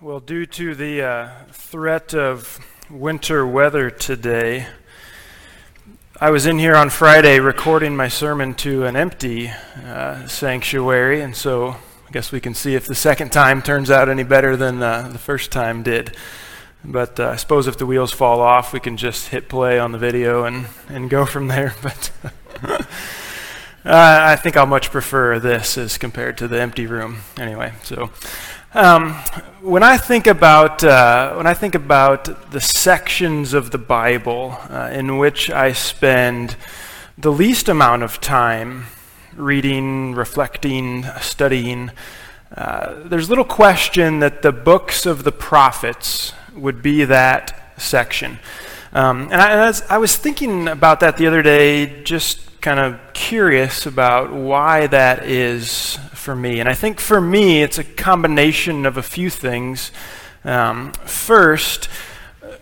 Well, due to the uh, threat of winter weather today, I was in here on Friday recording my sermon to an empty uh, sanctuary, and so I guess we can see if the second time turns out any better than uh, the first time did. But uh, I suppose if the wheels fall off, we can just hit play on the video and, and go from there. But uh, I think I'll much prefer this as compared to the empty room. Anyway, so. Um, when I think about uh, when I think about the sections of the Bible uh, in which I spend the least amount of time reading, reflecting, studying, uh, there's little question that the books of the prophets would be that section. Um, and, I, I, was, thinking about that the other day, just kind of curious about why that is for me. And I think for me, it's a combination of a few things. Um, first,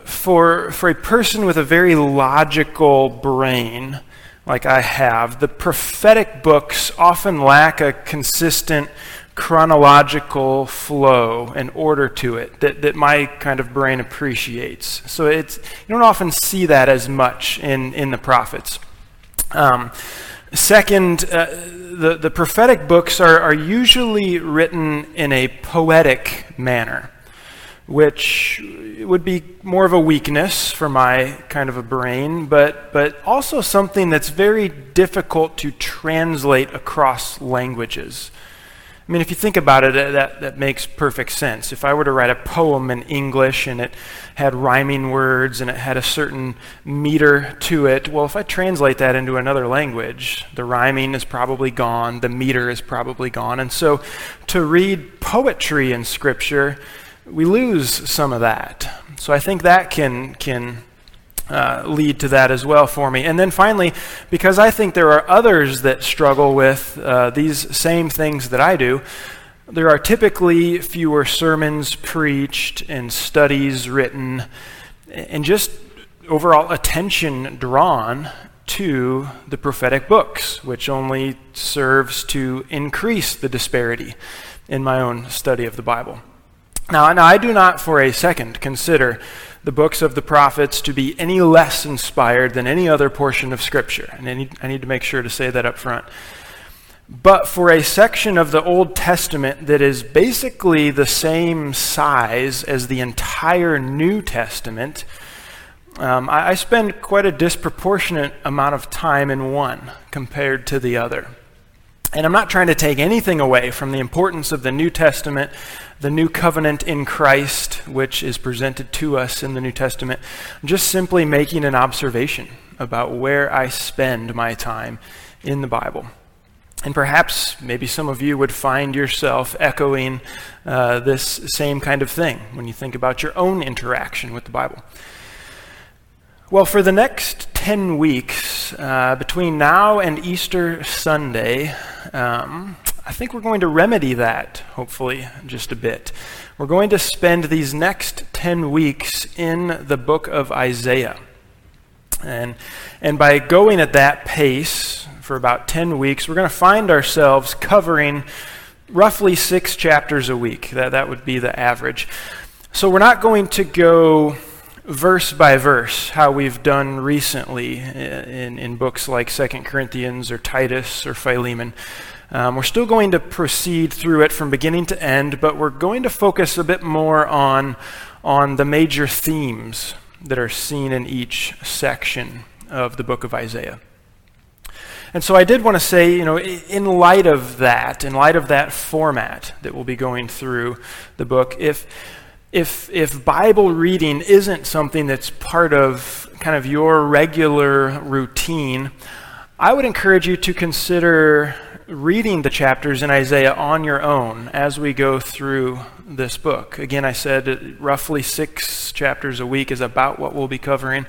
for, for a person with a very logical brain, like I have, the prophetic books often lack a consistent chronological flow and order to it that, that my kind of brain appreciates. So it's, you don't often see that as much in, in the prophets. Um, second, uh, the, the prophetic books are, are usually written in a poetic manner, which would be more of a weakness for my kind of a brain, but, but also something that's very difficult to translate across languages. I mean, if you think about it, that, that makes perfect sense. If I were to write a poem in English and it had rhyming words and it had a certain meter to it, well, if I translate that into another language, the rhyming is probably gone, the meter is probably gone. And so to read poetry in Scripture, we lose some of that. So I think that can, can uh, lead to that as well for me. And then finally, because I think there are others that struggle with uh, these same things that I do, there are typically fewer sermons preached and studies written, and just overall attention drawn to the prophetic books, which only serves to increase the disparity in my own study of the Bible. Now, now I do not for a second consider the books of the prophets to be any less inspired than any other portion of Scripture. And I need, I need to make sure to say that up front. But for a section of the Old Testament that is basically the same size as the entire New Testament, um, I, I spend quite a disproportionate amount of time in one compared to the other. And I'm not trying to take anything away from the importance of the New Testament, the new covenant in Christ, which is presented to us in the New Testament. I'm just simply making an observation about where I spend my time in the Bible. And perhaps maybe some of you would find yourself echoing uh, this same kind of thing when you think about your own interaction with the Bible. Well, for the next 10 weeks, uh, between now and Easter Sunday, um, I think we're going to remedy that, hopefully, just a bit. We're going to spend these next 10 weeks in the book of Isaiah. And, and by going at that pace for about 10 weeks, we're going to find ourselves covering roughly six chapters a week. That, that would be the average. So we're not going to go verse by verse, how we've done recently in, in books like Second Corinthians or Titus or Philemon. Um, we're still going to proceed through it from beginning to end, but we're going to focus a bit more on, on the major themes that are seen in each section of the book of Isaiah. And so I did want to say, you know, in light of that, in light of that format that we'll be going through the book, if if if Bible reading isn't something that's part of kind of your regular routine, I would encourage you to consider reading the chapters in Isaiah on your own as we go through this book. Again, I said roughly six chapters a week is about what we'll be covering.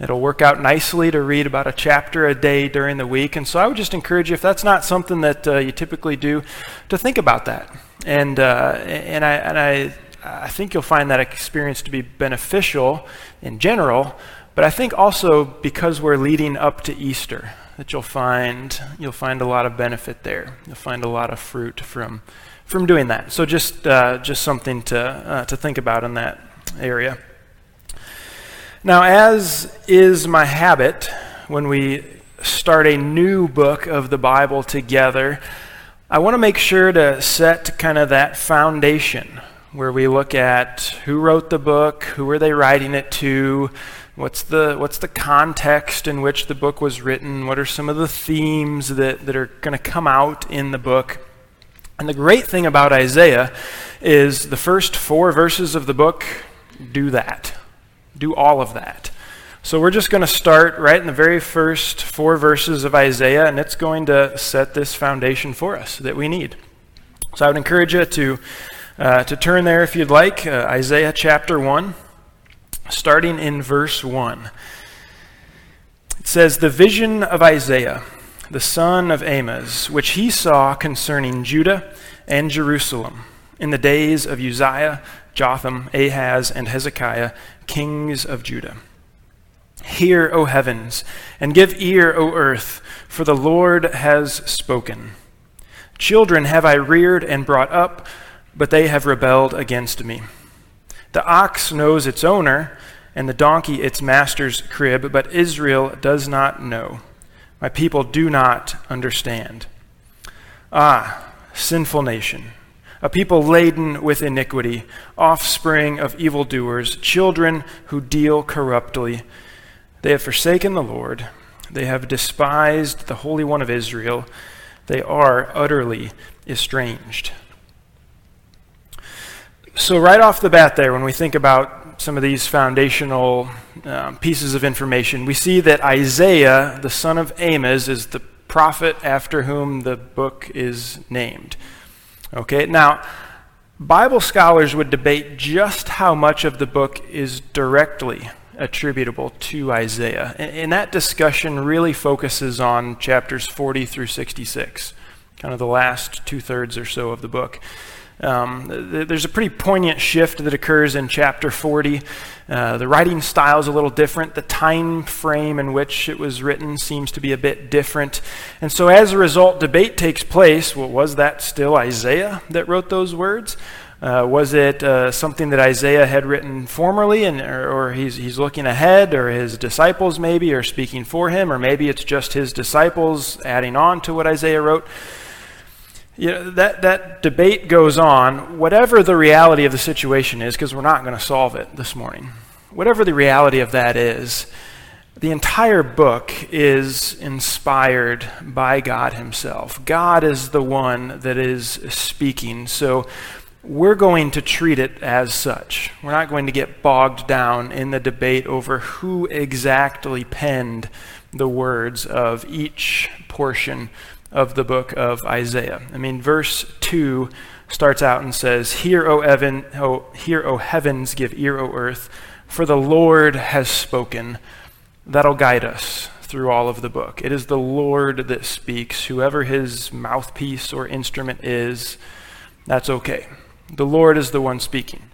It'll work out nicely to read about a chapter a day during the week. And so I would just encourage you, if that's not something that uh, you typically do, to think about that. And, uh, and, I, and I, I think you'll find that experience to be beneficial in general, but I think also because we're leading up to Easter that you'll find you'll find a lot of benefit there. You'll find a lot of fruit from from doing that. So just uh, just something to uh, to think about in that area. Now, as is my habit, when we start a new book of the Bible together, I want to make sure to set kind of that foundation where we look at who wrote the book, who are they writing it to, what's the what's the context in which the book was written, what are some of the themes that, that are going to come out in the book. And the great thing about Isaiah is the first four verses of the book do that do all of that. So we're just going to start right in the very first four verses of Isaiah, and it's going to set this foundation for us that we need. So I would encourage you to, uh, to turn there if you'd like, uh, Isaiah chapter 1, starting in verse 1. It says, The vision of Isaiah, the son of Amoz, which he saw concerning Judah and Jerusalem in the days of Uzziah, Jotham, Ahaz, and Hezekiah kings of Judah. Hear, O heavens, and give ear, O earth, for the Lord has spoken. Children have I reared and brought up, but they have rebelled against me. The ox knows its owner, and the donkey its master's crib, but Israel does not know. My people do not understand. Ah, sinful nation a people laden with iniquity, offspring of evildoers, children who deal corruptly. They have forsaken the Lord, they have despised the Holy One of Israel, they are utterly estranged. So, right off the bat, there, when we think about some of these foundational um, pieces of information, we see that Isaiah, the son of Amoz, is the prophet after whom the book is named. Okay, now, Bible scholars would debate just how much of the book is directly attributable to Isaiah. And, that discussion really focuses on chapters 40 through 66, kind of the last two thirds or so of the book. Um, there's a pretty poignant shift that occurs in chapter 40. Uh, the writing style is a little different. The time frame in which it was written seems to be a bit different. And so, as a result, debate takes place. Well, was that still Isaiah that wrote those words? Uh, was it uh, something that Isaiah had written formerly, and, or, or, he's, he's looking ahead, or his disciples maybe are speaking for him, or maybe it's just his disciples adding on to what Isaiah wrote? You know, that, that debate goes on, whatever the reality of the situation is, because we're not going to solve it this morning. Whatever the reality of that is, the entire book is inspired by God Himself. God is the one that is speaking. So we're going to treat it as such. We're not going to get bogged down in the debate over who exactly penned the words of each portion of the book of Isaiah. I mean, verse 2 starts out and says, Hear, O, Evan, o, hear, o heavens, give ear, O earth, for the Lord has spoken. That'll guide us through all of the book. It is the Lord that speaks. Whoever his mouthpiece or instrument is, that's okay. The Lord is the one speaking.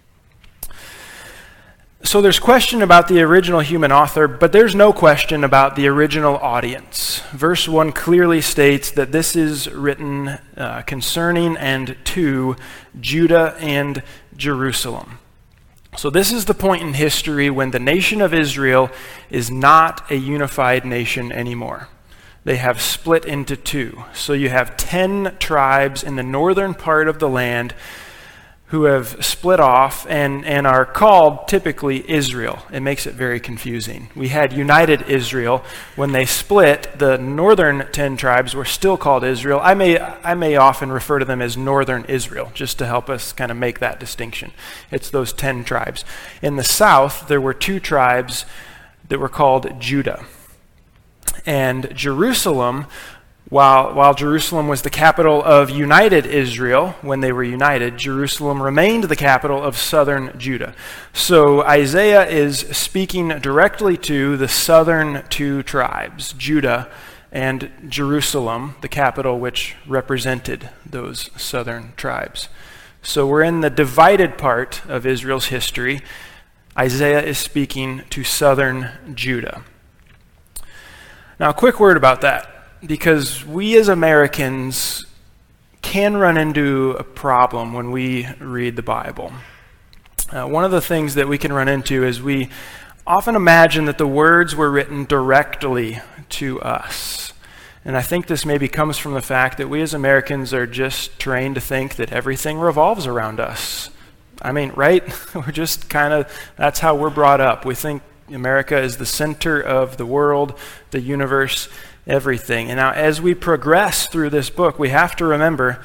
So there's question about the original human author, but there's no question about the original audience. Verse 1 clearly states that this is written uh, concerning and to Judah and Jerusalem. So this is the point in history when the nation of Israel is not a unified nation anymore. They have split into two. So you have 10 tribes in the northern part of the land who have split off and, and are called typically Israel. It makes it very confusing. We had United Israel. When they split, the northern 10 tribes were still called Israel. I may, I may often refer to them as northern Israel, just to help us kind of make that distinction. It's those 10 tribes. In the south, there were two tribes that were called Judah. And Jerusalem while, while Jerusalem was the capital of united Israel, when they were united, Jerusalem remained the capital of southern Judah. So Isaiah is speaking directly to the southern two tribes, Judah and Jerusalem, the capital which represented those southern tribes. So we're in the divided part of Israel's history. Isaiah is speaking to southern Judah. Now, a quick word about that because we as Americans can run into a problem when we read the Bible. Uh, one of the things that we can run into is we often imagine that the words were written directly to us. And I think this maybe comes from the fact that we as Americans are just trained to think that everything revolves around us. I mean, right? we're just kind of, that's how we're brought up. We think America is the center of the world, the universe, everything. And now, as we progress through this book, we have to remember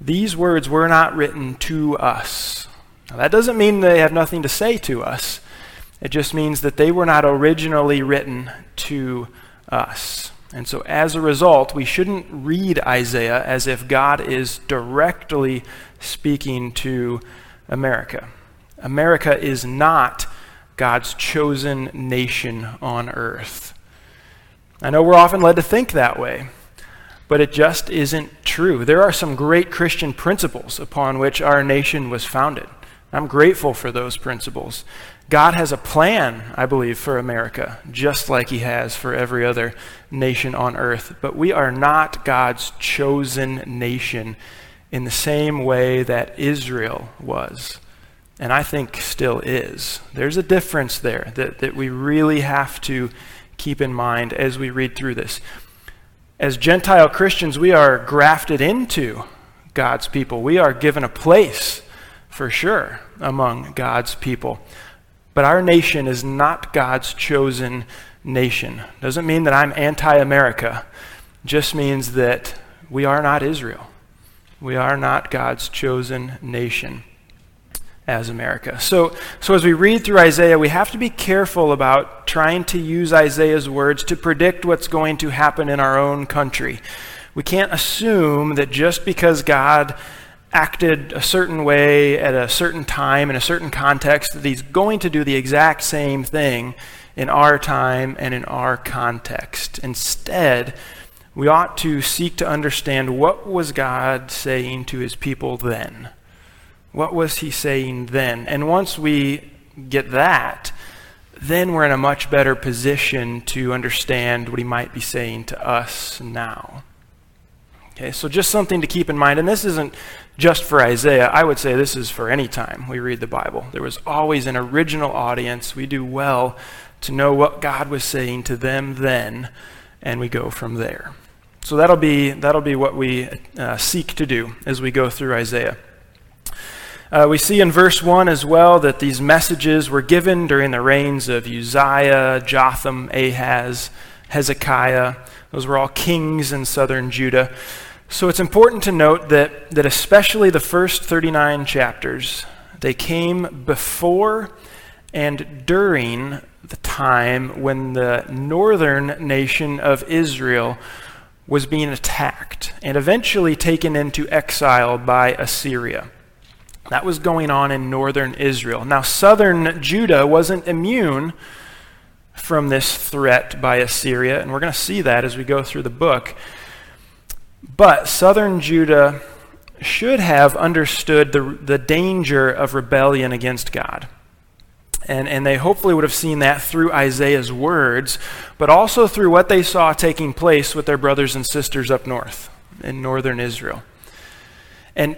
these words were not written to us. Now, that doesn't mean they have nothing to say to us, it just means that they were not originally written to us. And so, as a result, we shouldn't read Isaiah as if God is directly speaking to America. America is not God's chosen nation on earth. I know we're often led to think that way, but it just isn't true. There are some great Christian principles upon which our nation was founded. I'm grateful for those principles. God has a plan, I believe, for America, just like He has for every other nation on earth. But we are not God's chosen nation in the same way that Israel was. And I think still is. There's a difference there that, that we really have to keep in mind as we read through this. As Gentile Christians, we are grafted into God's people. We are given a place, for sure, among God's people. But our nation is not God's chosen nation. Doesn't mean that I'm anti America, just means that we are not Israel. We are not God's chosen nation as America. So, so as we read through Isaiah, we have to be careful about trying to use Isaiah's words to predict what's going to happen in our own country. We can't assume that just because God acted a certain way at a certain time in a certain context that he's going to do the exact same thing in our time and in our context. Instead, we ought to seek to understand what was God saying to his people then? What was he saying then? And once we get that, then we're in a much better position to understand what he might be saying to us now. Okay, so just something to keep in mind. And this isn't just for Isaiah. I would say this is for any time we read the Bible. There was always an original audience. We do well to know what God was saying to them then, and we go from there. So that'll be, that'll be what we uh, seek to do as we go through Isaiah. Uh, we see in verse 1 as well that these messages were given during the reigns of Uzziah, Jotham, Ahaz, Hezekiah. Those were all kings in southern Judah. So it's important to note that, that especially the first 39 chapters, they came before and during the time when the northern nation of Israel was being attacked and eventually taken into exile by Assyria. That was going on in northern Israel. Now, southern Judah wasn't immune from this threat by Assyria, and we're going to see that as we go through the book. But southern Judah should have understood the, the danger of rebellion against God. And, and they hopefully would have seen that through Isaiah's words, but also through what they saw taking place with their brothers and sisters up north in northern Israel. And,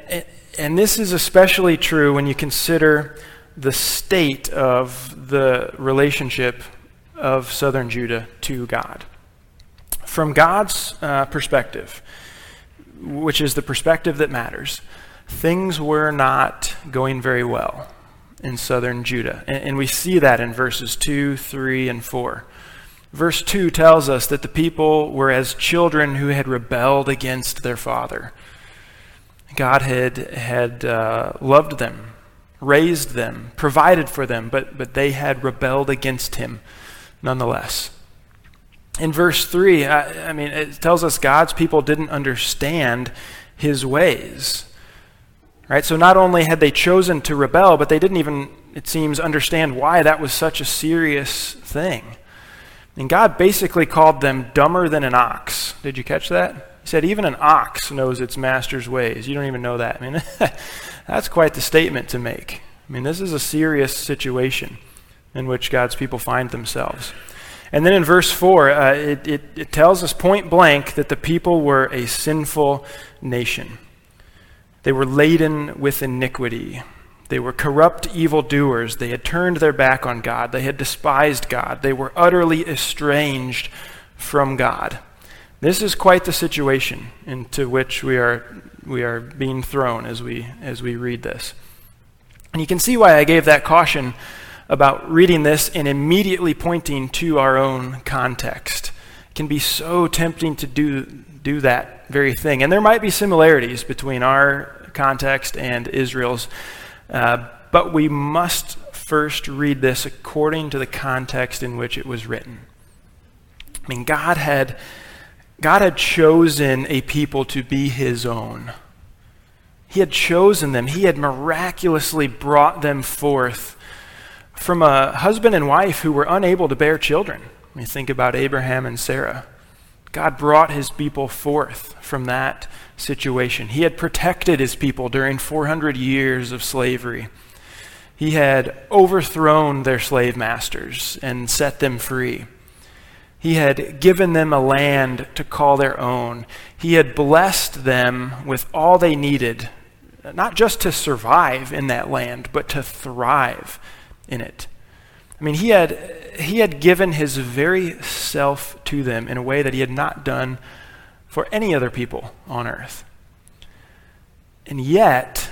and this is especially true when you consider the state of the relationship of southern Judah to God. From God's uh, perspective, which is the perspective that matters, things were not going very well in southern Judah. And, and, we see that in verses 2, 3, and 4. Verse 2 tells us that the people were as children who had rebelled against their father. God had, had uh, loved them, raised them, provided for them, but, but they had rebelled against him nonetheless. In verse 3, I, I mean, it tells us God's people didn't understand his ways. Right? So not only had they chosen to rebel, but they didn't even, it seems, understand why that was such a serious thing. And God basically called them dumber than an ox. Did you catch that? He said, even an ox knows its master's ways. You don't even know that. I mean, that's quite the statement to make. I mean, this is a serious situation in which God's people find themselves. And then in verse 4, uh, it, it, it tells us point blank that the people were a sinful nation. They were laden with iniquity. They were corrupt evildoers. They had turned their back on God. They had despised God. They were utterly estranged from God. This is quite the situation into which we are, we are being thrown as we, as we read this. And you can see why I gave that caution about reading this and immediately pointing to our own context. It can be so tempting to do, do that very thing. And there might be similarities between our context and Israel's, uh, but we must first read this according to the context in which it was written. I mean, God had, God had chosen a people to be his own. He had chosen them. He had miraculously brought them forth from a husband and wife who were unable to bear children. I mean, think about Abraham and Sarah. God brought his people forth from that situation. He had protected his people during 400 years of slavery. He had overthrown their slave masters and set them free. He had given them a land to call their own. He had blessed them with all they needed, not just to survive in that land, but to thrive in it. I mean, he had, he had given his very self to them in a way that he had not done for any other people on earth. And yet,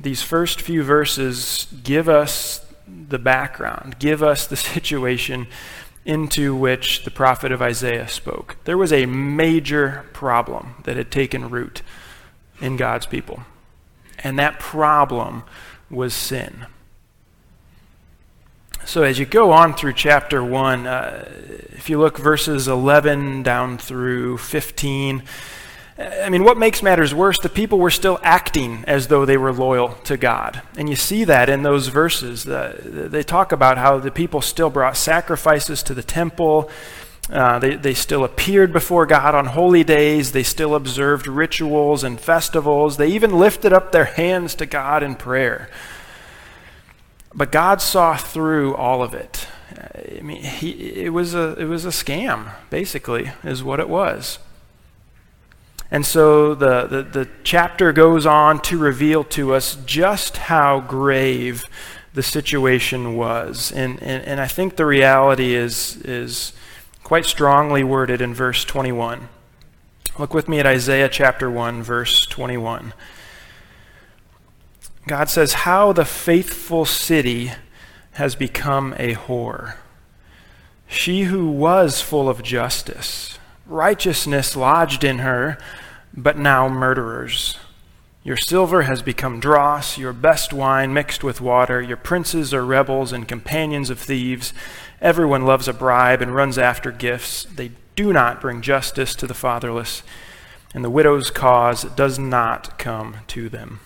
these first few verses give us the background, give us the situation into which the prophet of Isaiah spoke. There was a major problem that had taken root in God's people, and that problem was sin. So, as you go on through chapter 1, uh, if you look verses 11 down through 15, I mean, what makes matters worse, the people were still acting as though they were loyal to God. And you see that in those verses. They talk about how the people still brought sacrifices to the temple. Uh, they, they still appeared before God on holy days. They still observed rituals and festivals. They even lifted up their hands to God in prayer. But God saw through all of it. I mean, he, it, was a, it was a scam, basically, is what it was. And so the, the, the, chapter goes on to reveal to us just how grave the situation was. And, and, and I think the reality is, is quite strongly worded in verse 21. Look with me at Isaiah chapter 1, verse 21. God says, How the faithful city has become a whore. She who was full of justice, righteousness lodged in her but now murderers. Your silver has become dross, your best wine mixed with water. Your princes are rebels and companions of thieves. Everyone loves a bribe and runs after gifts. They do not bring justice to the fatherless, and the widow's cause does not come to them.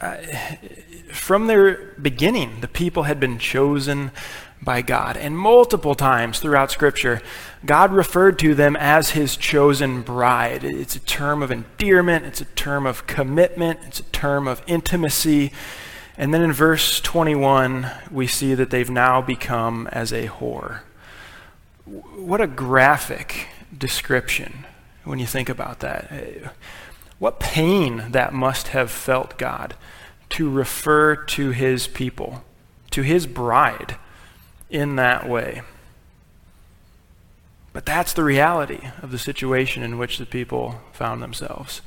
Uh, from their beginning, the people had been chosen by God. And multiple times throughout Scripture, God referred to them as his chosen bride. It's a term of endearment, it's a term of commitment, it's a term of intimacy. And then in verse 21, we see that they've now become as a whore. What a graphic description when you think about that. What pain that must have felt God to refer to his people, to his bride in that way. But that's the reality of the situation in which the people found themselves.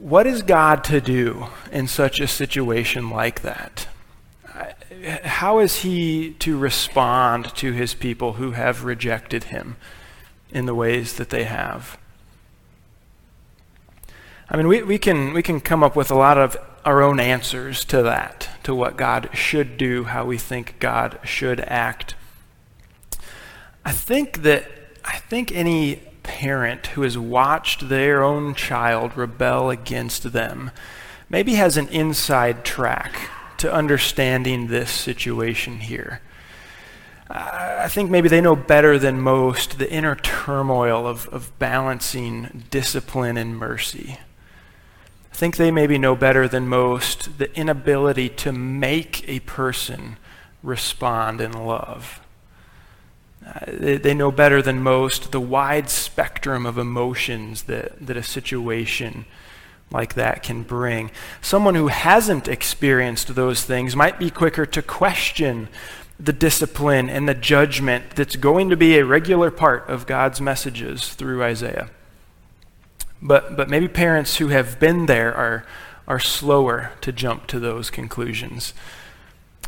What is God to do in such a situation like that? How is he to respond to his people who have rejected him in the ways that they have? I mean, we, we, can, we can come up with a lot of our own answers to that, to what God should do, how we think God should act. I think that I think any parent who has watched their own child rebel against them maybe has an inside track to understanding this situation here. I think maybe they know better than most the inner turmoil of, of balancing discipline and mercy. I think they maybe know better than most the inability to make a person respond in love. Uh, they, they, know better than most the wide spectrum of emotions that, that a situation like that can bring. Someone who hasn't experienced those things might be quicker to question the discipline and the judgment that's going to be a regular part of God's messages through Isaiah. But, but maybe parents who have been there are, are slower to jump to those conclusions.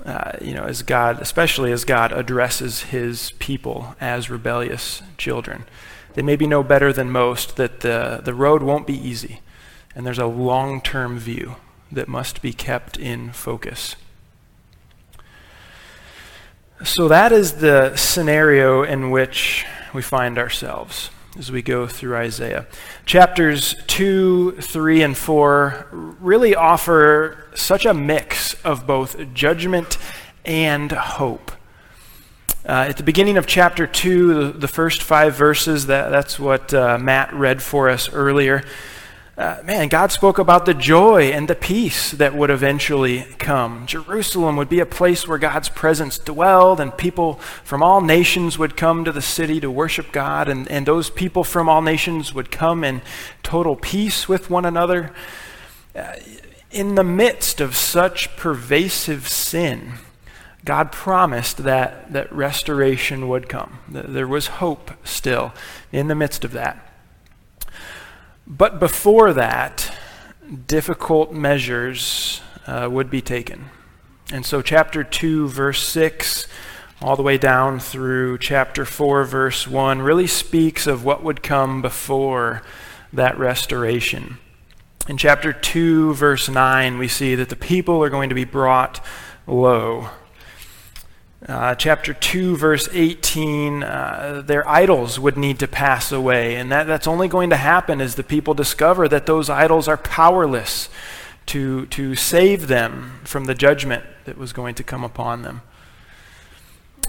Uh, you know, as God, especially as God addresses his people as rebellious children. They maybe know better than most that the, the road won't be easy, and there's a long term view that must be kept in focus. So, that is the scenario in which we find ourselves as we go through Isaiah. Chapters 2, 3, and 4 really offer such a mix of both judgment and hope. Uh, at the beginning of chapter 2, the, the first five verses, that, that's what uh, Matt read for us earlier uh, man, God spoke about the joy and the peace that would eventually come. Jerusalem would be a place where God's presence dwelled, and people from all nations would come to the city to worship God, and, and those people from all nations would come in total peace with one another. Uh, in the midst of such pervasive sin, God promised that, that restoration would come. There was hope still in the midst of that. But before that, difficult measures uh, would be taken. And so, chapter 2, verse 6, all the way down through chapter 4, verse 1, really speaks of what would come before that restoration. In chapter 2, verse 9, we see that the people are going to be brought low. Uh, chapter 2, verse 18, uh, their idols would need to pass away. And that, that's only going to happen as the people discover that those idols are powerless to, to save them from the judgment that was going to come upon them.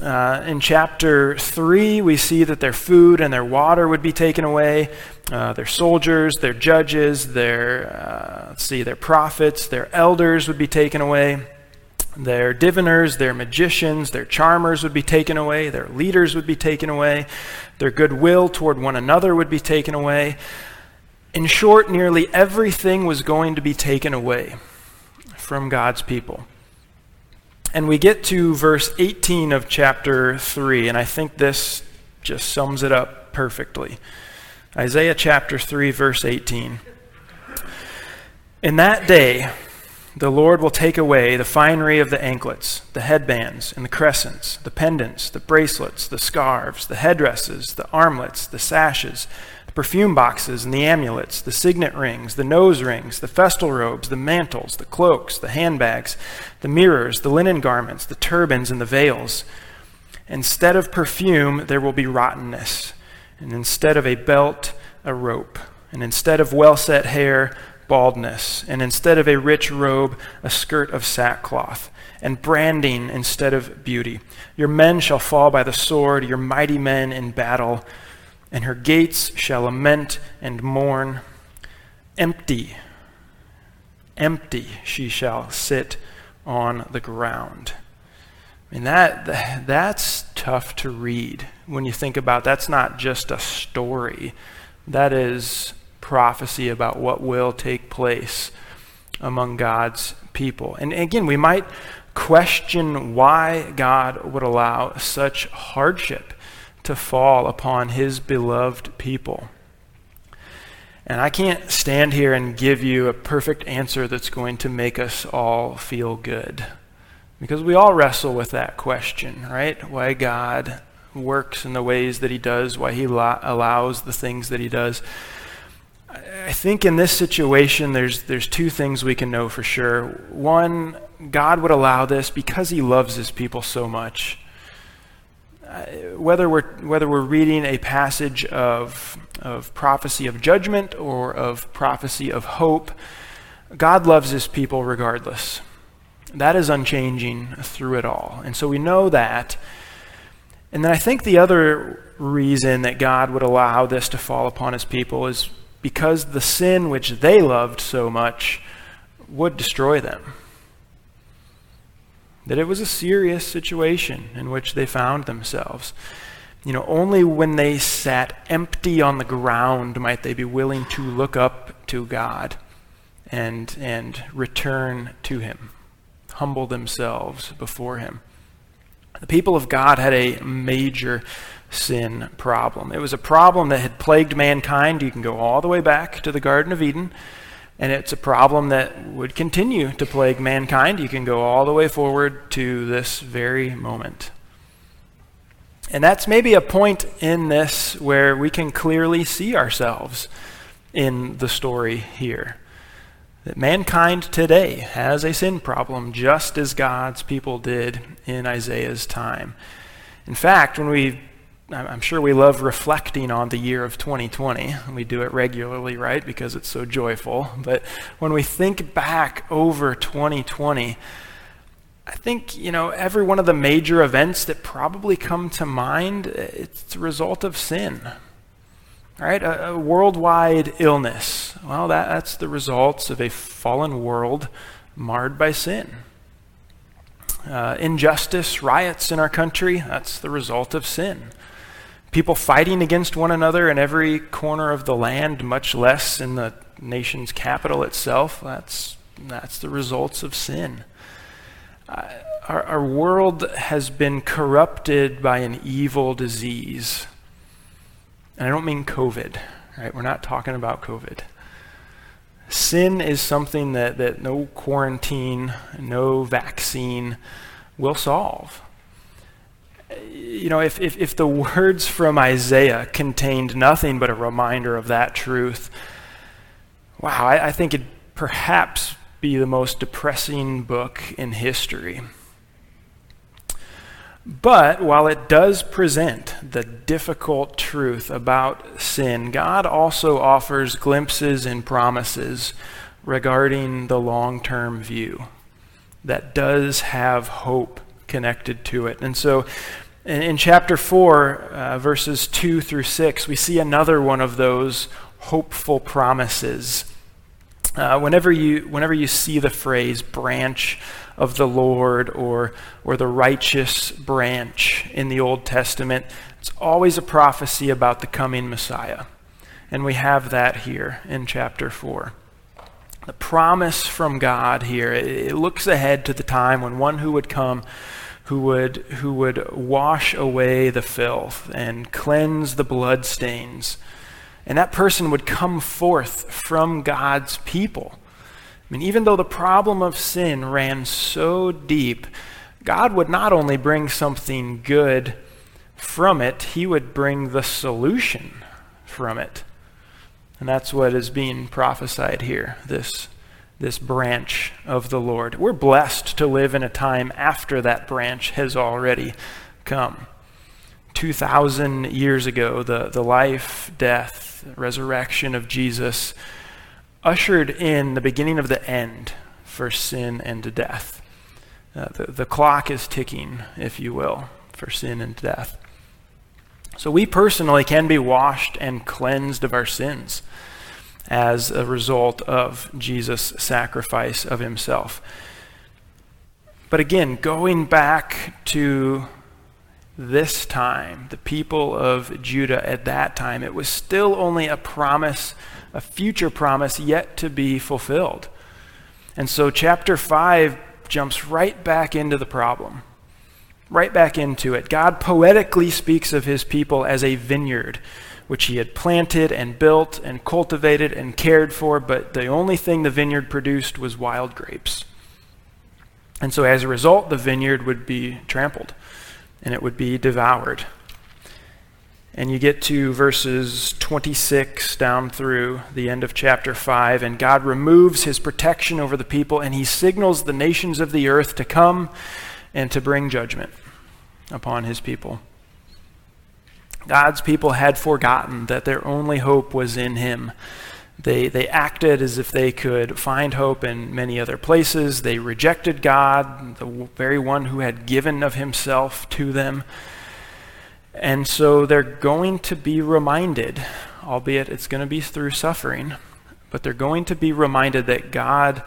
Uh, in chapter 3, we see that their food and their water would be taken away. Uh, their soldiers, their judges, their, uh, see, their prophets, their elders would be taken away. Their diviners, their magicians, their charmers would be taken away. Their leaders would be taken away. Their goodwill toward one another would be taken away. In short, nearly everything was going to be taken away from God's people. And we get to verse 18 of chapter 3, and I think this just sums it up perfectly. Isaiah chapter 3, verse 18. In that day, the Lord will take away the finery of the anklets, the headbands, and the crescents, the pendants, the bracelets, the scarves, the headdresses, the armlets, the sashes, the perfume boxes and the amulets, the signet rings, the nose rings, the festal robes, the mantles, the cloaks, the handbags, the mirrors, the linen garments, the turbans, and the veils. Instead of perfume, there will be rottenness, and instead of a belt, a rope, and instead of well set hair, baldness, and instead of a rich robe, a skirt of sackcloth, and branding instead of beauty. Your men shall fall by the sword, your mighty men in battle, and her gates shall lament and mourn. Empty, empty she shall sit on the ground. I mean, that, that's tough to read when you think about that's not just a story. That is prophecy about what will take place among God's people. And again, we might question why God would allow such hardship to fall upon his beloved people. And I can't stand here and give you a perfect answer that's going to make us all feel good. Because we all wrestle with that question, right? Why God works in the ways that he does, why he allows the things that he does. I think in this situation, there's, there's two things we can know for sure. One, God would allow this because he loves his people so much. Uh, whether, we're, whether we're reading a passage of, of prophecy of judgment or of prophecy of hope, God loves his people regardless. That is unchanging through it all. And so we know that. And then I think the other reason that God would allow this to fall upon his people is because the sin which they loved so much would destroy them. That it was a serious situation in which they found themselves. You know, only when they sat empty on the ground might they be willing to look up to God and, and return to Him, humble themselves before Him. The people of God had a major sin problem. It was a problem that had plagued mankind. You can go all the way back to the Garden of Eden, and it's a problem that would continue to plague mankind. You can go all the way forward to this very moment. And that's maybe a point in this where we can clearly see ourselves in the story here. That mankind today has a sin problem just as God's people did in Isaiah's time. In fact, when we I'm sure we love reflecting on the year of 2020. We do it regularly, right? Because it's so joyful. But when we think back over 2020, I think, you know, every one of the major events that probably come to mind, it's a result of sin. Right? A, a worldwide illness. Well, that, that's the results of a fallen world marred by sin. Uh, injustice, riots in our country, that's the result of sin. People fighting against one another in every corner of the land, much less in the nation's capital itself, that's, that's the results of sin our, our world has been corrupted by an evil disease. And I don't mean COVID, right? We're not talking about COVID. Sin is something that, that no quarantine, no vaccine will solve. You know, if, if, if the words from Isaiah contained nothing but a reminder of that truth, wow, I, I think it perhaps be the most depressing book in history. But while it does present the difficult truth about sin, God also offers glimpses and promises regarding the long term view that does have hope connected to it. And so in, in chapter 4, uh, verses 2 through 6, we see another one of those hopeful promises uh, whenever, you, whenever you see the phrase branch of the Lord or, or the righteous branch in the Old Testament, it's always a prophecy about the coming Messiah. And we have that here in chapter 4. The promise from God here, it, it looks ahead to the time when one who would come who would, who would wash away the filth and cleanse the bloodstains and that person would come forth from God's people. I mean, even though the problem of sin ran so deep, God would not only bring something good from it, He would bring the solution from it. And that's what is being prophesied here, this, this branch of the Lord. We're blessed to live in a time after that branch has already come. 2,000 years ago, the, the life, death, resurrection of Jesus ushered in the beginning of the end for sin and death. Uh, the, the clock is ticking, if you will, for sin and death. So we personally can be washed and cleansed of our sins as a result of Jesus' sacrifice of himself. But again, going back to this time, the people of Judah at that time, it was still only a promise, a future promise yet to be fulfilled. And so chapter 5 jumps right back into the problem, right back into it. God poetically speaks of his people as a vineyard, which he had planted and built and cultivated and cared for, but the only thing the vineyard produced was wild grapes. And so as a result, the vineyard would be trampled and it would be devoured. And you get to verses 26 down through the end of chapter 5, and God removes his protection over the people, and he signals the nations of the earth to come and to bring judgment upon his people. God's people had forgotten that their only hope was in him. They, they acted as if they could find hope in many other places. They rejected God, the very one who had given of himself to them. And so they're going to be reminded, albeit it's going to be through suffering, but they're going to be reminded that God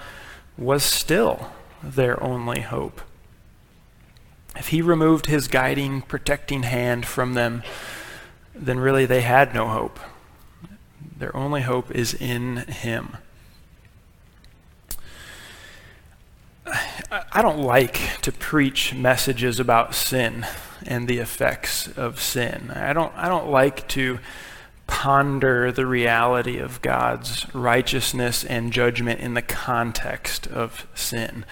was still their only hope. if he removed his guiding, protecting hand from them, then really they had no hope. Their only hope is in him. I don't like to preach messages about sin and the effects of sin. I don't, I don't like to ponder the reality of God's righteousness and judgment in the context of sin.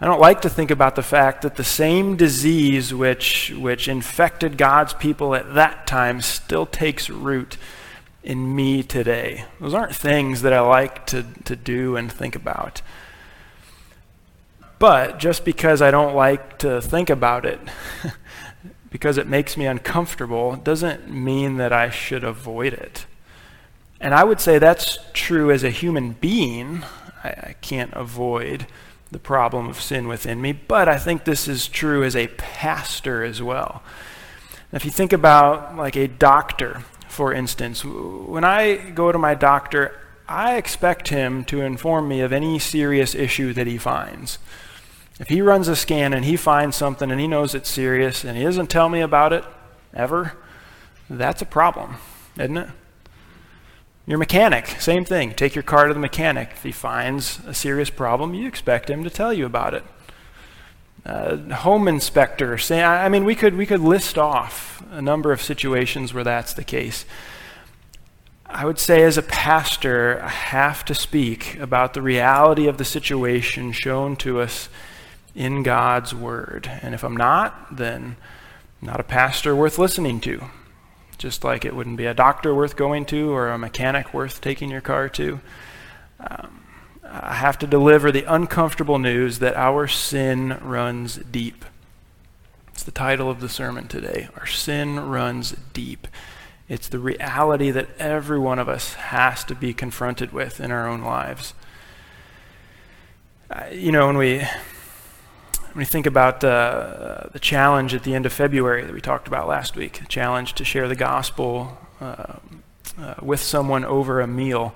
I don't like to think about the fact that the same disease which, which infected God's people at that time still takes root in me today. Those aren't things that I like to, to do and think about. But just because I don't like to think about it, because it makes me uncomfortable, doesn't mean that I should avoid it. And I would say that's true as a human being. I, I can't avoid the problem of sin within me, but I think this is true as a pastor as well. If you think about like a doctor, for instance, when I go to my doctor, I expect him to inform me of any serious issue that he finds. If he runs a scan and he finds something and he knows it's serious and he doesn't tell me about it ever, that's a problem, isn't it? Your mechanic, same thing. Take your car to the mechanic. If he finds a serious problem, you expect him to tell you about it. Uh, home inspector, say, I mean, we could we could list off a number of situations where that's the case. I would say, as a pastor, I have to speak about the reality of the situation shown to us in God's Word. And if I'm not, then I'm not a pastor worth listening to. Just like it wouldn't be a doctor worth going to or a mechanic worth taking your car to. Um, I have to deliver the uncomfortable news that our sin runs deep. It's the title of the sermon today. Our sin runs deep. It's the reality that every one of us has to be confronted with in our own lives. You know, when we when you think about uh, the challenge at the end of February that we talked about last week, the challenge to share the gospel uh, uh, with someone over a meal,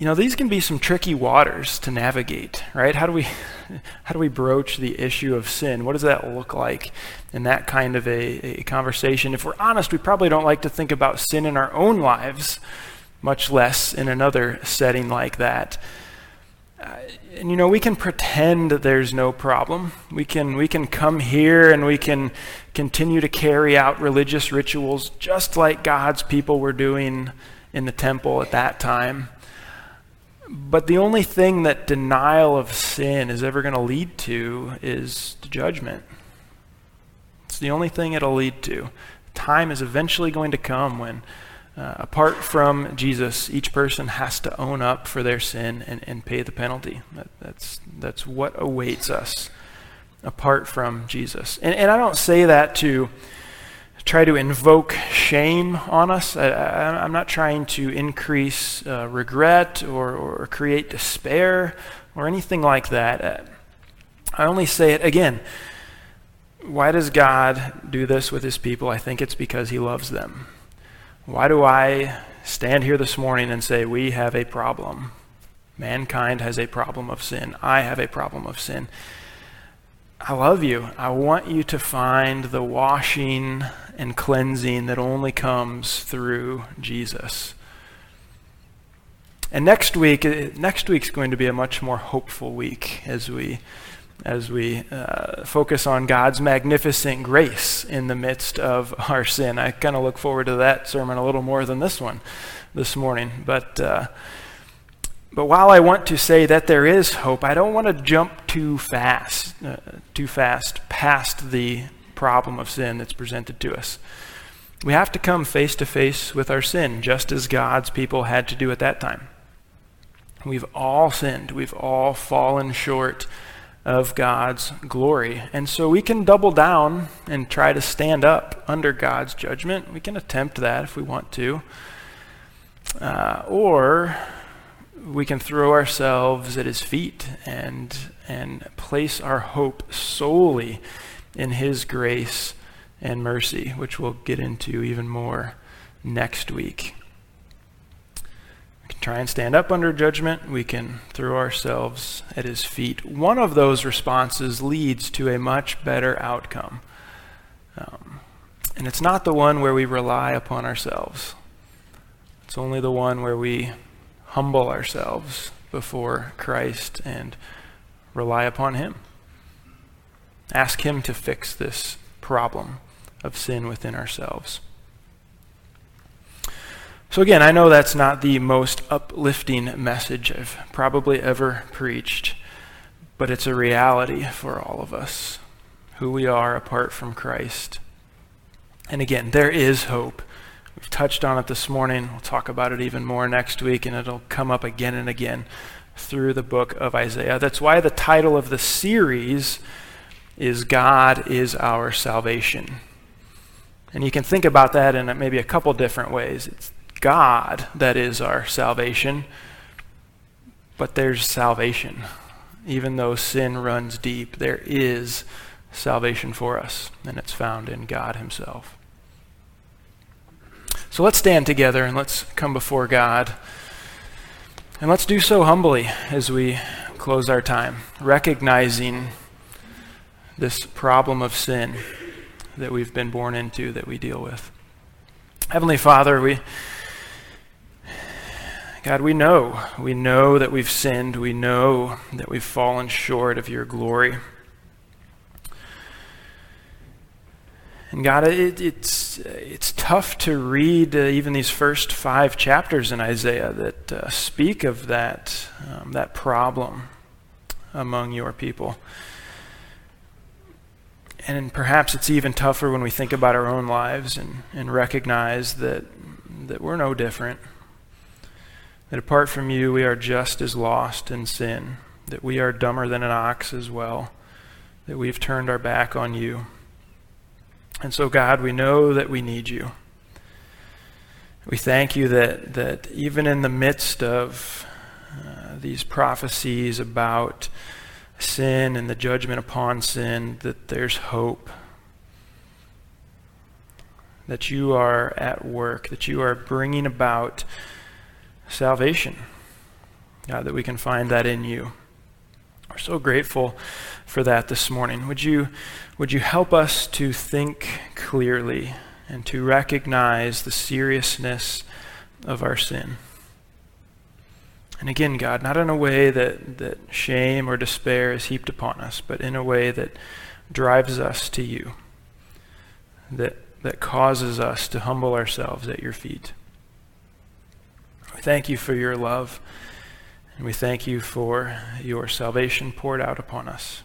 you know these can be some tricky waters to navigate, right? How do we how do we broach the issue of sin? What does that look like in that kind of a, a conversation? If we're honest, we probably don't like to think about sin in our own lives, much less in another setting like that. Uh, and you know we can pretend that there's no problem we can we can come here and we can continue to carry out religious rituals just like god's people were doing in the temple at that time but the only thing that denial of sin is ever going to lead to is to judgment it's the only thing it'll lead to time is eventually going to come when uh, apart from Jesus, each person has to own up for their sin and, and pay the penalty. That, that's, that's what awaits us apart from Jesus. And, and I don't say that to try to invoke shame on us. I, am not trying to increase uh, regret or, or create despair or anything like that. Uh, I only say it again. Why does God do this with his people? I think it's because he loves them. Why do I stand here this morning and say we have a problem? Mankind has a problem of sin. I have a problem of sin. I love you. I want you to find the washing and cleansing that only comes through Jesus. And next week, next week's going to be a much more hopeful week as we as we uh, focus on God's magnificent grace in the midst of our sin. I kind of look forward to that sermon a little more than this one this morning. But, uh, but while I want to say that there is hope, I don't want to jump too fast, uh, too fast past the problem of sin that's presented to us. We have to come face to face with our sin, just as God's people had to do at that time. We've all sinned. We've all fallen short of God's glory. And so we can double down and try to stand up under God's judgment. We can attempt that if we want to. Uh, or we can throw ourselves at his feet and, and place our hope solely in his grace and mercy, which we'll get into even more next week. We can try and stand up under judgment. We can throw ourselves at his feet. One of those responses leads to a much better outcome. Um, and it's not the one where we rely upon ourselves. It's only the one where we humble ourselves before Christ and rely upon Him. Ask Him to fix this problem of sin within ourselves. So, again, I know that's not the most uplifting message I've probably ever preached, but it's a reality for all of us who we are apart from Christ. And again, there is hope. We've touched on it this morning. We'll talk about it even more next week, and it'll come up again and again through the book of Isaiah. That's why the title of the series is God is Our Salvation. And you can think about that in maybe a couple different ways. It's God that is our salvation, but there's salvation. Even though sin runs deep, there is salvation for us, and it's found in God Himself. So let's stand together and let's come before God. And let's do so humbly as we close our time, recognizing this problem of sin that we've been born into, that we deal with. Heavenly Father, we. God, we know, we know that we've sinned. We know that we've fallen short of your glory. And God, it, it's, it's tough to read uh, even these first five chapters in Isaiah that uh, speak of that, um, that problem among your people. And perhaps it's even tougher when we think about our own lives and, and recognize that, that we're no different. That apart from you, we are just as lost in sin. That we are dumber than an ox as well. That we've turned our back on you. And so, God, we know that we need you. We thank you that, that even in the midst of uh, these prophecies about sin and the judgment upon sin, that there's hope. That you are at work, that you are bringing about salvation. God, that we can find that in you. We're so grateful for that this morning. Would you, would you help us to think clearly and to recognize the seriousness of our sin? And again, God, not in a way that, that shame or despair is heaped upon us, but in a way that drives us to you, that, that causes us to humble ourselves at your feet. We thank you for your love, and we thank you for your salvation poured out upon us.